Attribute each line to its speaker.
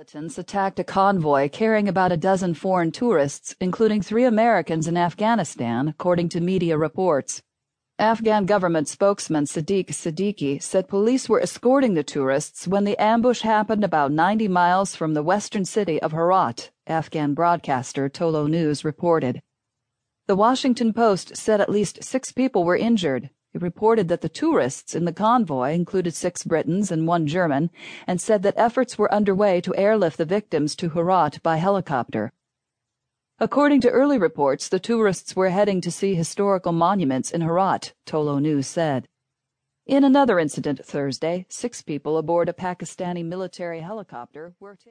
Speaker 1: Militants attacked a convoy carrying about a dozen foreign tourists, including three Americans in Afghanistan, according to media reports. Afghan government spokesman Sadiq Siddiqui said police were escorting the tourists when the ambush happened about 90 miles from the western city of Herat, Afghan broadcaster Tolo News reported. The Washington Post said at least six people were injured. It reported that the tourists in the convoy included six Britons and one German, and said that efforts were underway to airlift the victims to Herat by helicopter. According to early reports, the tourists were heading to see historical monuments in Herat, Tolo News said. In another incident Thursday, six people aboard a Pakistani military helicopter were taken.